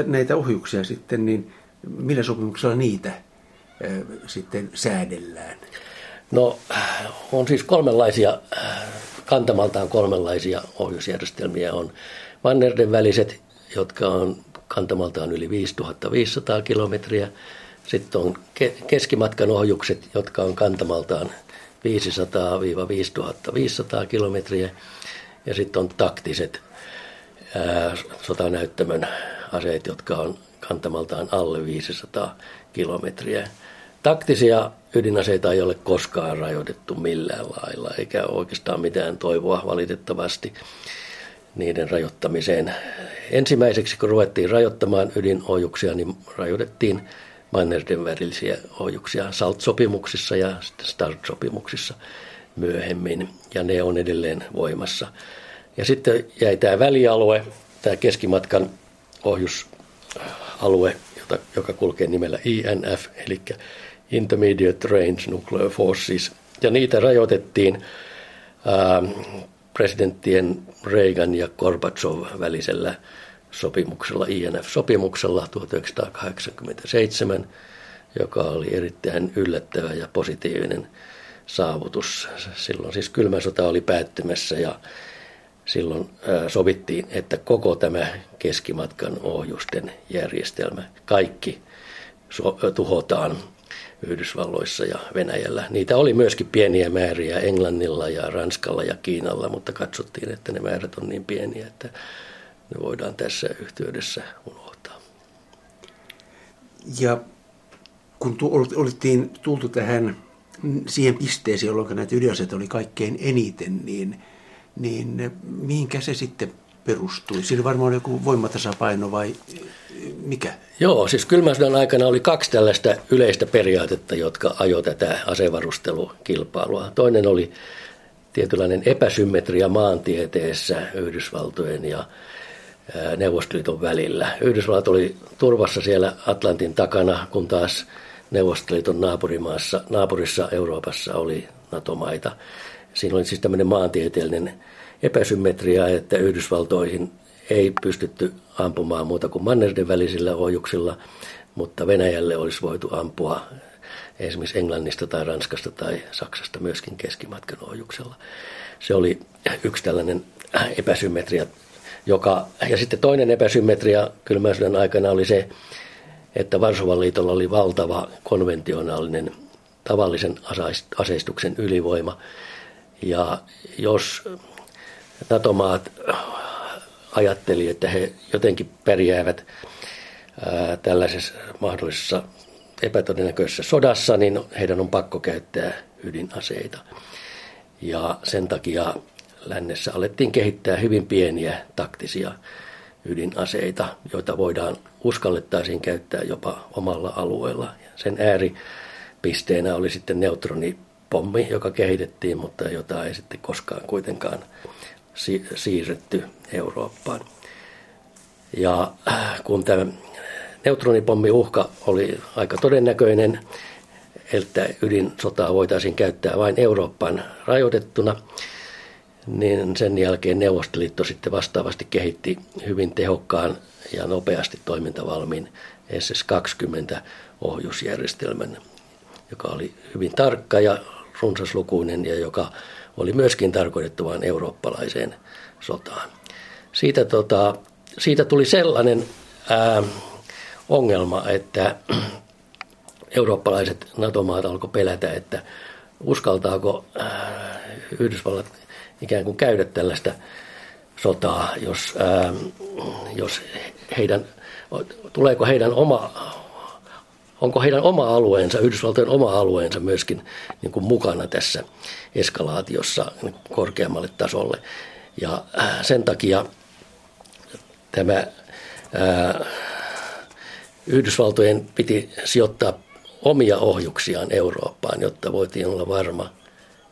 näitä ohjuksia sitten, niin millä sopimuksella niitä sitten säädellään? No on siis kolmenlaisia, kantamaltaan kolmenlaisia ohjusjärjestelmiä. On Mannerden väliset, jotka on kantamaltaan yli 5500 kilometriä. Sitten on keskimatkan ohjukset, jotka on kantamaltaan 500-5500 kilometriä. Ja sitten on taktiset sotanäyttämön aseet, jotka on kantamaltaan alle 500 kilometriä. Taktisia ydinaseita ei ole koskaan rajoitettu millään lailla, eikä oikeastaan mitään toivoa valitettavasti niiden rajoittamiseen. Ensimmäiseksi, kun ruvettiin rajoittamaan ydinohjuksia, niin rajoitettiin Mannerden välisiä ohjuksia SALT-sopimuksissa ja START-sopimuksissa myöhemmin, ja ne on edelleen voimassa. Ja sitten jäi tämä välialue, tämä keskimatkan ohjusalue, jota, joka kulkee nimellä INF, eli Intermediate Range Nuclear Forces, ja niitä rajoitettiin ää, presidenttien Reagan ja Gorbachev välisellä sopimuksella, INF-sopimuksella 1987, joka oli erittäin yllättävä ja positiivinen saavutus. Silloin siis kylmä sota oli päättymässä ja silloin sovittiin, että koko tämä keskimatkan ohjusten järjestelmä, kaikki tuhotaan Yhdysvalloissa ja Venäjällä. Niitä oli myöskin pieniä määriä Englannilla ja Ranskalla ja Kiinalla, mutta katsottiin, että ne määrät on niin pieniä, että ne voidaan tässä yhteydessä unohtaa. Ja kun oltiin tultu tähän siihen pisteeseen, jolloin näitä ydinaseita oli kaikkein eniten, niin – niin mihinkä se sitten perustui? Siinä varmaan oli joku voimatasapaino vai mikä? Joo, siis kylmän sodan aikana oli kaksi tällaista yleistä periaatetta, jotka ajo tätä asevarustelukilpailua. Toinen oli tietynlainen epäsymmetria maantieteessä Yhdysvaltojen ja Neuvostoliiton välillä. Yhdysvallat oli turvassa siellä Atlantin takana, kun taas Neuvostoliiton naapurimaassa, naapurissa Euroopassa oli NATO-maita. Siinä oli siis tämmöinen maantieteellinen epäsymmetria, että Yhdysvaltoihin ei pystytty ampumaan muuta kuin mannerten välisillä ohjuksilla, mutta Venäjälle olisi voitu ampua esimerkiksi Englannista tai Ranskasta tai Saksasta myöskin keskimatkan ohjuksella. Se oli yksi tällainen epäsymmetria, joka, ja sitten toinen epäsymmetria kylmän sodan aikana oli se, että Varsovan liitolla oli valtava konventionaalinen tavallisen aseistuksen ylivoima. Ja jos NATO-maat ajatteli, että he jotenkin pärjäävät ää, tällaisessa mahdollisessa epätodennäköisessä sodassa, niin heidän on pakko käyttää ydinaseita. Ja sen takia lännessä alettiin kehittää hyvin pieniä taktisia ydinaseita, joita voidaan uskallettaisiin käyttää jopa omalla alueella. Sen ääripisteenä oli sitten neutronipommi, joka kehitettiin, mutta jota ei sitten koskaan kuitenkaan siirretty Eurooppaan. Ja äh, kun tämä neutronipommi uhka oli aika todennäköinen, että ydinsotaa voitaisiin käyttää vain Eurooppaan rajoitettuna, niin sen jälkeen Neuvostoliitto sitten vastaavasti kehitti hyvin tehokkaan ja nopeasti toimintavalmiin SS-20 ohjusjärjestelmän, joka oli hyvin tarkka ja runsaslukuinen ja joka oli myöskin tarkoitettu vain eurooppalaiseen sotaan. Siitä, tota, siitä tuli sellainen ää, ongelma, että <clears throat> eurooppalaiset NATO-maat alkoi pelätä, että uskaltaako ää, Yhdysvallat ikään kuin käydä tällaista sotaa, jos, ää, jos heidän, tuleeko heidän oma, onko heidän oma alueensa, Yhdysvaltojen oma alueensa myöskin niin kuin mukana tässä eskalaatiossa niin korkeammalle tasolle. Ja ää, sen takia tämä ää, Yhdysvaltojen piti sijoittaa omia ohjuksiaan Eurooppaan, jotta voitiin olla varma,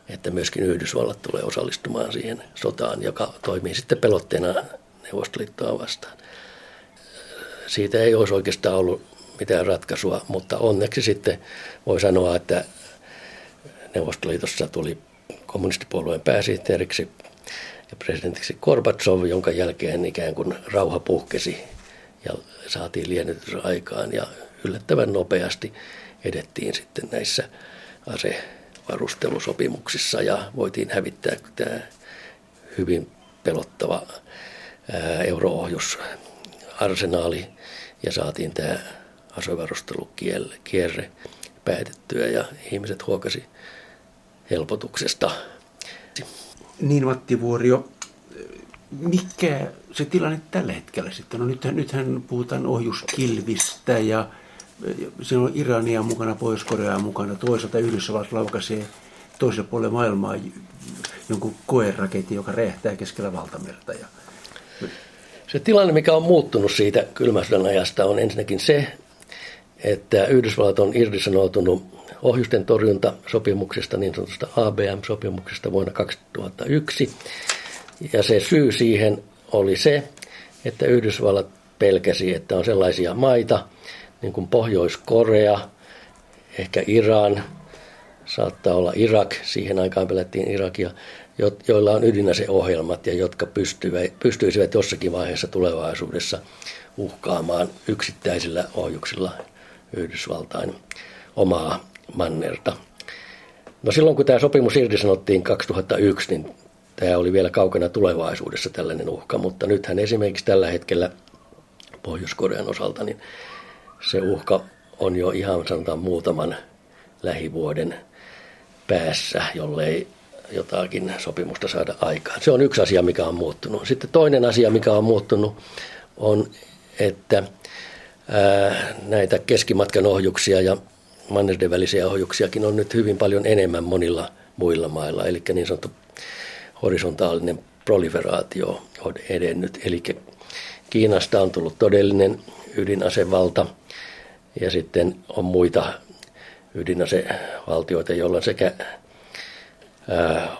että myöskin Yhdysvallat tulee osallistumaan siihen sotaan, joka toimii sitten pelotteena Neuvostoliittoa vastaan. Siitä ei olisi oikeastaan ollut mitään ratkaisua, mutta onneksi sitten voi sanoa, että Neuvostoliitossa tuli kommunistipuolueen pääsihteeriksi ja presidentiksi Gorbatsov, jonka jälkeen ikään kuin rauha puhkesi ja saatiin liennytys aikaan ja yllättävän nopeasti edettiin sitten näissä ase varustelusopimuksissa ja voitiin hävittää tämä hyvin pelottava euroohjusarsenaali ja saatiin tämä asevarustelukierre päätettyä ja ihmiset huokasi helpotuksesta. Niin Matti Vuorio, mikä se tilanne tällä hetkellä sitten on? Nythän, nythän puhutaan ohjuskilvistä ja siinä on Irania mukana, Pohjois-Korea mukana, toisaalta Yhdysvallat laukaisee toiselle puolelle maailmaa jonkun koeraketin, joka räjähtää keskellä valtamerta. Ja... Se tilanne, mikä on muuttunut siitä kylmän ajasta, on ensinnäkin se, että Yhdysvallat on irtisanoutunut ohjusten torjuntasopimuksesta, niin sanotusta ABM-sopimuksesta vuonna 2001. Ja se syy siihen oli se, että Yhdysvallat pelkäsi, että on sellaisia maita, niin kuin Pohjois-Korea, ehkä Iran, saattaa olla Irak, siihen aikaan pelättiin Irakia, joilla on ydinaseohjelmat ja jotka pystyisivät jossakin vaiheessa tulevaisuudessa uhkaamaan yksittäisillä ohjuksilla Yhdysvaltain omaa mannerta. No silloin kun tämä sopimus irtisanottiin 2001, niin tämä oli vielä kaukana tulevaisuudessa tällainen uhka, mutta nythän esimerkiksi tällä hetkellä Pohjois-Korean osalta niin se uhka on jo ihan sanotaan muutaman lähivuoden päässä, jollei jotakin sopimusta saada aikaan. Se on yksi asia, mikä on muuttunut. Sitten toinen asia, mikä on muuttunut, on, että näitä keskimatkan ohjuksia ja mannerten välisiä ohjuksiakin on nyt hyvin paljon enemmän monilla muilla mailla. Eli niin sanottu horisontaalinen proliferaatio on edennyt. Eli Kiinasta on tullut todellinen ydinasevalta – ja sitten on muita ydinasevaltioita, joilla on sekä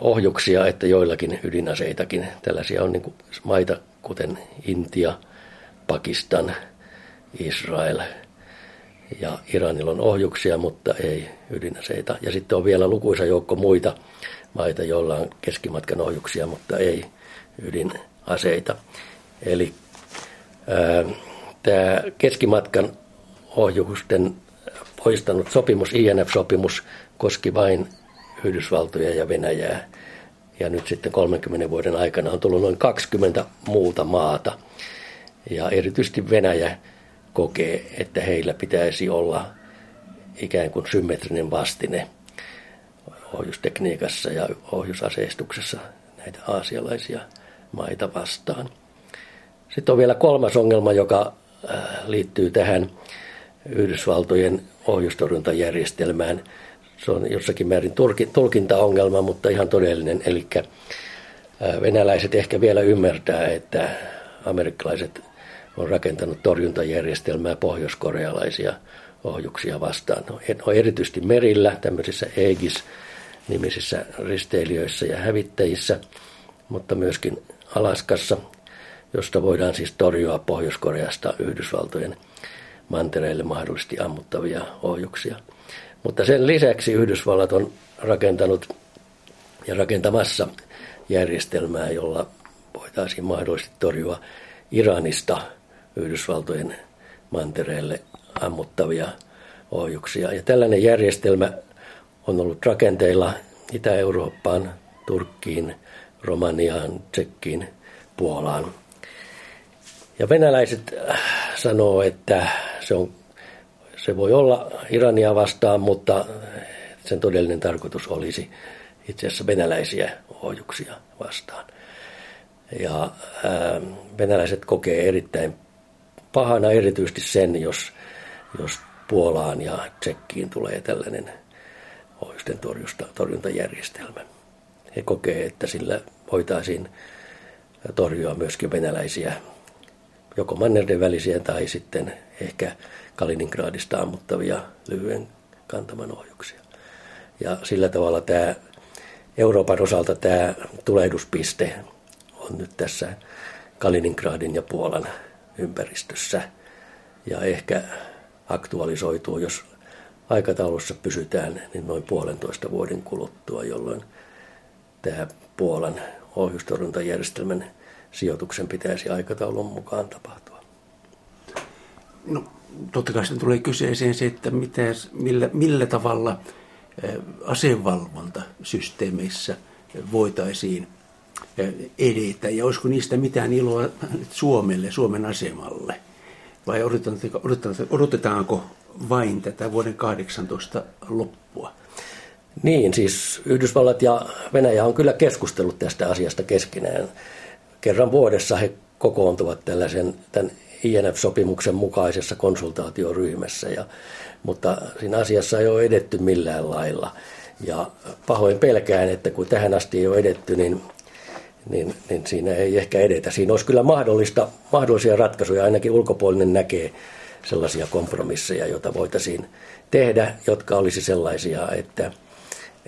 ohjuksia että joillakin ydinaseitakin. Tällaisia on niin maita kuten Intia, Pakistan, Israel ja Iranilla on ohjuksia, mutta ei ydinaseita. Ja sitten on vielä lukuisa joukko muita maita, joilla on keskimatkan ohjuksia, mutta ei ydinaseita. Eli tämä keskimatkan ohjusten poistanut sopimus, INF-sopimus, koski vain Yhdysvaltoja ja Venäjää. Ja nyt sitten 30 vuoden aikana on tullut noin 20 muuta maata. Ja erityisesti Venäjä kokee, että heillä pitäisi olla ikään kuin symmetrinen vastine ohjustekniikassa ja ohjusaseistuksessa näitä aasialaisia maita vastaan. Sitten on vielä kolmas ongelma, joka äh, liittyy tähän Yhdysvaltojen ohjustorjuntajärjestelmään. Se on jossakin määrin tulkintaongelma, mutta ihan todellinen. Eli äh, venäläiset ehkä vielä ymmärtää, että amerikkalaiset on rakentanut torjuntajärjestelmää pohjoiskorealaisia ohjuksia vastaan. No, erityisesti merillä, tämmöisissä Aegis-nimisissä risteilijöissä ja hävittäjissä, mutta myöskin Alaskassa, josta voidaan siis torjua Pohjois-Koreasta Yhdysvaltojen mantereille mahdollisesti ammuttavia ohjuksia. Mutta sen lisäksi Yhdysvallat on rakentanut ja rakentamassa järjestelmää, jolla voitaisiin mahdollisesti torjua Iranista Yhdysvaltojen mantereelle ammuttavia ohjuksia. Ja tällainen järjestelmä on ollut rakenteilla Itä-Eurooppaan, Turkkiin, Romaniaan, Tsekkiin, Puolaan. Ja venäläiset äh, sanoo, että se, on, se voi olla Irania vastaan, mutta sen todellinen tarkoitus olisi itse asiassa venäläisiä ohjuksia vastaan. Ja ää, äh, venäläiset kokee erittäin pahana erityisesti sen, jos, jos Puolaan ja Tsekkiin tulee tällainen ohjusten torjuntajärjestelmä. He kokee, että sillä voitaisiin torjua myöskin venäläisiä, joko mannerten välisiä tai sitten ehkä Kaliningradista ammuttavia lyhyen kantaman ohjuksia. Ja sillä tavalla tämä Euroopan osalta tämä tulehduspiste on nyt tässä Kaliningradin ja Puolan ympäristössä ja ehkä aktualisoituu, jos aikataulussa pysytään, niin noin puolentoista vuoden kuluttua, jolloin tämä Puolan ohjustorjuntajärjestelmän sijoituksen pitäisi aikataulun mukaan tapahtua. No, totta kai tulee kyseeseen se, että mitä, millä, millä tavalla asevalvontasysteemeissä voitaisiin edetä ja olisiko niistä mitään iloa Suomelle, Suomen asemalle? Vai odotetaanko, vain tätä vuoden 18 loppua? Niin, siis Yhdysvallat ja Venäjä on kyllä keskustellut tästä asiasta keskenään. Kerran vuodessa he kokoontuvat tällaisen tämän INF-sopimuksen mukaisessa konsultaatioryhmässä, ja, mutta siinä asiassa ei ole edetty millään lailla. Ja pahoin pelkään, että kun tähän asti ei ole edetty, niin niin, niin siinä ei ehkä edetä. Siinä olisi kyllä mahdollista, mahdollisia ratkaisuja, ainakin ulkopuolinen näkee sellaisia kompromisseja, joita voitaisiin tehdä, jotka olisi sellaisia, että,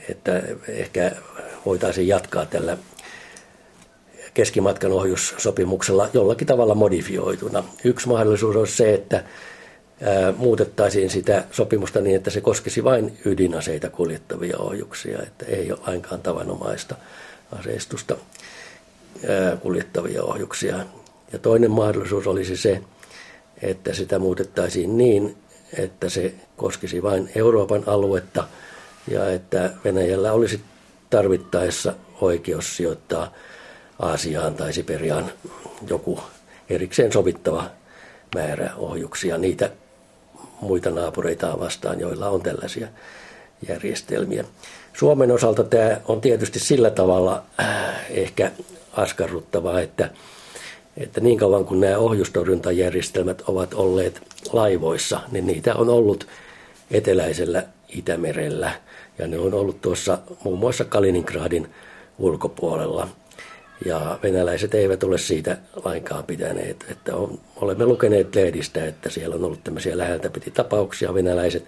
että ehkä voitaisiin jatkaa tällä keskimatkan ohjussopimuksella jollakin tavalla modifioituna. Yksi mahdollisuus olisi se, että muutettaisiin sitä sopimusta niin, että se koskisi vain ydinaseita kuljettavia ohjuksia, että ei ole lainkaan tavanomaista aseistusta kuljettavia ohjuksia. Ja toinen mahdollisuus olisi se, että sitä muutettaisiin niin, että se koskisi vain Euroopan aluetta ja että Venäjällä olisi tarvittaessa oikeus sijoittaa Aasiaan tai Siperiaan joku erikseen sovittava määrä ohjuksia niitä muita naapureita vastaan, joilla on tällaisia järjestelmiä. Suomen osalta tämä on tietysti sillä tavalla äh, ehkä askarruttavaa, että, että niin kauan kuin nämä ohjustorjuntajärjestelmät ovat olleet laivoissa, niin niitä on ollut eteläisellä Itämerellä ja ne on ollut tuossa muun muassa Kaliningradin ulkopuolella. Ja venäläiset eivät ole siitä lainkaan pitäneet. Että on, olemme lukeneet lehdistä, että siellä on ollut tämmöisiä läheltä piti tapauksia. Venäläiset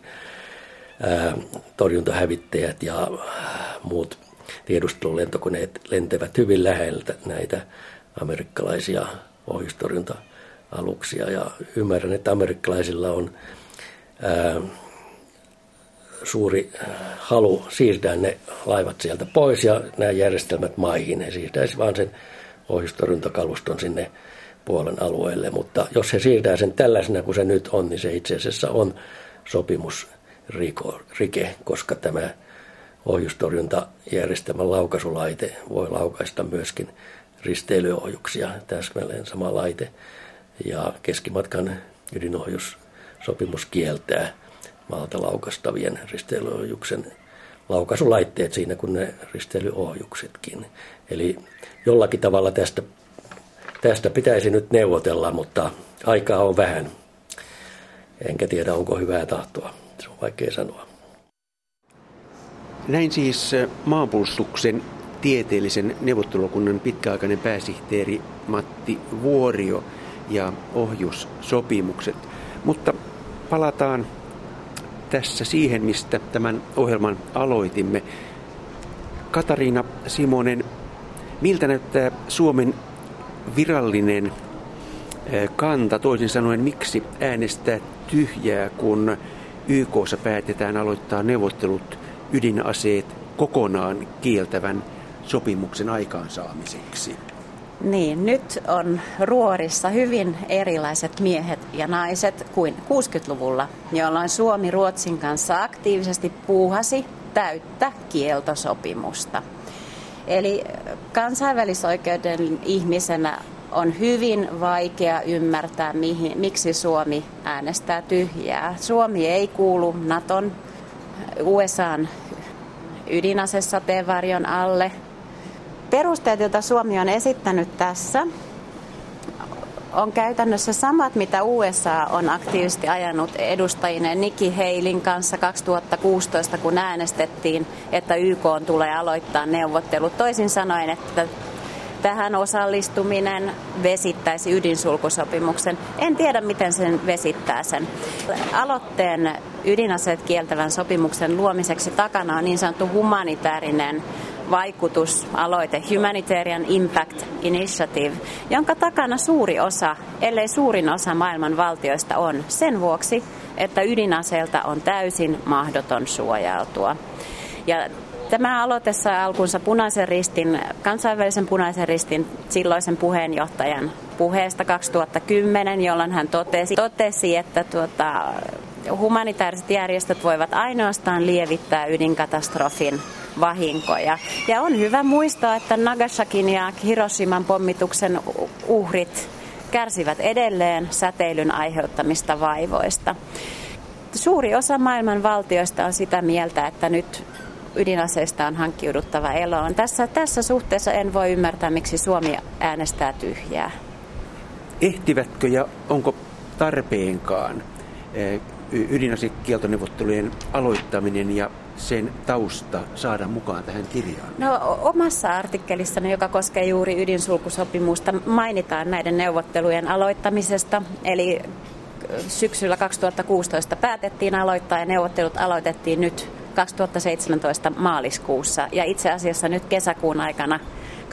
ää, torjuntahävittäjät ja muut tiedustelulentokoneet lentävät hyvin läheltä näitä amerikkalaisia ohjustorjunta-aluksia. Ja ymmärrän, että amerikkalaisilla on ää, suuri halu siirtää ne laivat sieltä pois ja nämä järjestelmät maihin. He siirtäisi vain sen ohjustorjuntakaluston sinne puolen alueelle, mutta jos he siirtää sen tällaisena kuin se nyt on, niin se itse asiassa on sopimusrike, koska tämä ohjustorjuntajärjestelmän laukaisulaite voi laukaista myöskin risteilyohjuksia, täsmälleen sama laite. Ja keskimatkan ydinohjussopimus kieltää maalta laukastavien risteilyohjuksen laukaisulaitteet siinä kuin ne risteilyohjuksetkin. Eli jollakin tavalla tästä, tästä pitäisi nyt neuvotella, mutta aikaa on vähän. Enkä tiedä, onko hyvää tahtoa. Se on vaikea sanoa. Näin siis maanpuolustuksen tieteellisen neuvottelukunnan pitkäaikainen pääsihteeri Matti Vuorio ja ohjussopimukset. Mutta palataan tässä siihen, mistä tämän ohjelman aloitimme. Katariina Simonen, miltä näyttää Suomen virallinen kanta, toisin sanoen miksi äänestää tyhjää, kun YKssa päätetään aloittaa neuvottelut ydinaseet kokonaan kieltävän sopimuksen aikaansaamiseksi? Niin, nyt on ruorissa hyvin erilaiset miehet ja naiset kuin 60-luvulla, jolloin Suomi Ruotsin kanssa aktiivisesti puuhasi täyttä kieltosopimusta. Eli kansainvälisoikeuden ihmisenä on hyvin vaikea ymmärtää, mihin, miksi Suomi äänestää tyhjää. Suomi ei kuulu Naton, USAn ydinasesateenvarjon alle. Perusteet, joita Suomi on esittänyt tässä, on käytännössä samat, mitä USA on aktiivisesti ajanut edustajinen Nikki Halin kanssa 2016, kun äänestettiin, että YK tulee aloittaa neuvottelut. Toisin sanoen, että tähän osallistuminen vesittäisi ydinsulkusopimuksen. En tiedä, miten sen vesittää sen. Aloitteen ydinaseet kieltävän sopimuksen luomiseksi takana on niin sanottu humanitaarinen vaikutusaloite Humanitarian Impact Initiative, jonka takana suuri osa, ellei suurin osa maailman valtioista on sen vuoksi, että ydinaseelta on täysin mahdoton suojautua. Ja Tämä aloite sai alkunsa punaisen ristin, kansainvälisen punaisen ristin silloisen puheenjohtajan puheesta 2010, jolloin hän totesi, totesi että tuota, humanitaariset järjestöt voivat ainoastaan lievittää ydinkatastrofin vahinkoja. Ja on hyvä muistaa, että Nagasakin ja Hiroshiman pommituksen uhrit kärsivät edelleen säteilyn aiheuttamista vaivoista. Suuri osa maailman valtioista on sitä mieltä, että nyt ydinaseista on hankkiuduttava eloon. Tässä, tässä suhteessa en voi ymmärtää, miksi Suomi äänestää tyhjää. Ehtivätkö ja onko tarpeenkaan eh, ydinasekieltoneuvottelujen aloittaminen ja sen tausta saada mukaan tähän kirjaan? No omassa artikkelissani, joka koskee juuri ydinsulkusopimusta, mainitaan näiden neuvottelujen aloittamisesta. Eli syksyllä 2016 päätettiin aloittaa ja neuvottelut aloitettiin nyt 2017 maaliskuussa ja itse asiassa nyt kesäkuun aikana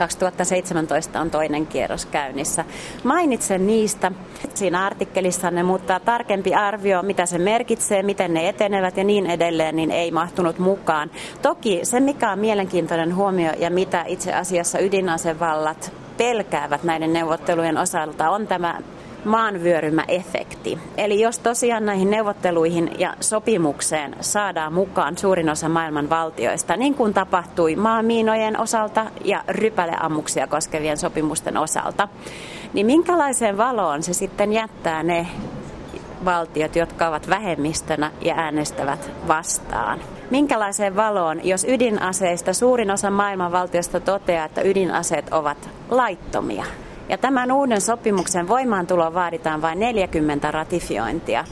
2017 on toinen kierros käynnissä. Mainitsen niistä siinä artikkelissanne, mutta tarkempi arvio, mitä se merkitsee, miten ne etenevät ja niin edelleen, niin ei mahtunut mukaan. Toki se, mikä on mielenkiintoinen huomio ja mitä itse asiassa ydinasevallat pelkäävät näiden neuvottelujen osalta, on tämä maanvyörymäefekti. Eli jos tosiaan näihin neuvotteluihin ja sopimukseen saadaan mukaan suurin osa maailman valtioista, niin kuin tapahtui maamiinojen osalta ja rypäleammuksia koskevien sopimusten osalta, niin minkälaiseen valoon se sitten jättää ne valtiot, jotka ovat vähemmistönä ja äänestävät vastaan. Minkälaiseen valoon, jos ydinaseista suurin osa maailman valtioista toteaa, että ydinaseet ovat laittomia? Ja tämän uuden sopimuksen voimaantulo vaaditaan vain 40 ratifiointia.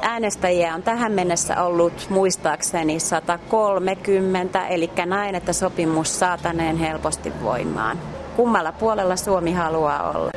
Äänestäjiä on tähän mennessä ollut muistaakseni 130, eli näin, että sopimus saataneen helposti voimaan. Kummalla puolella Suomi haluaa olla?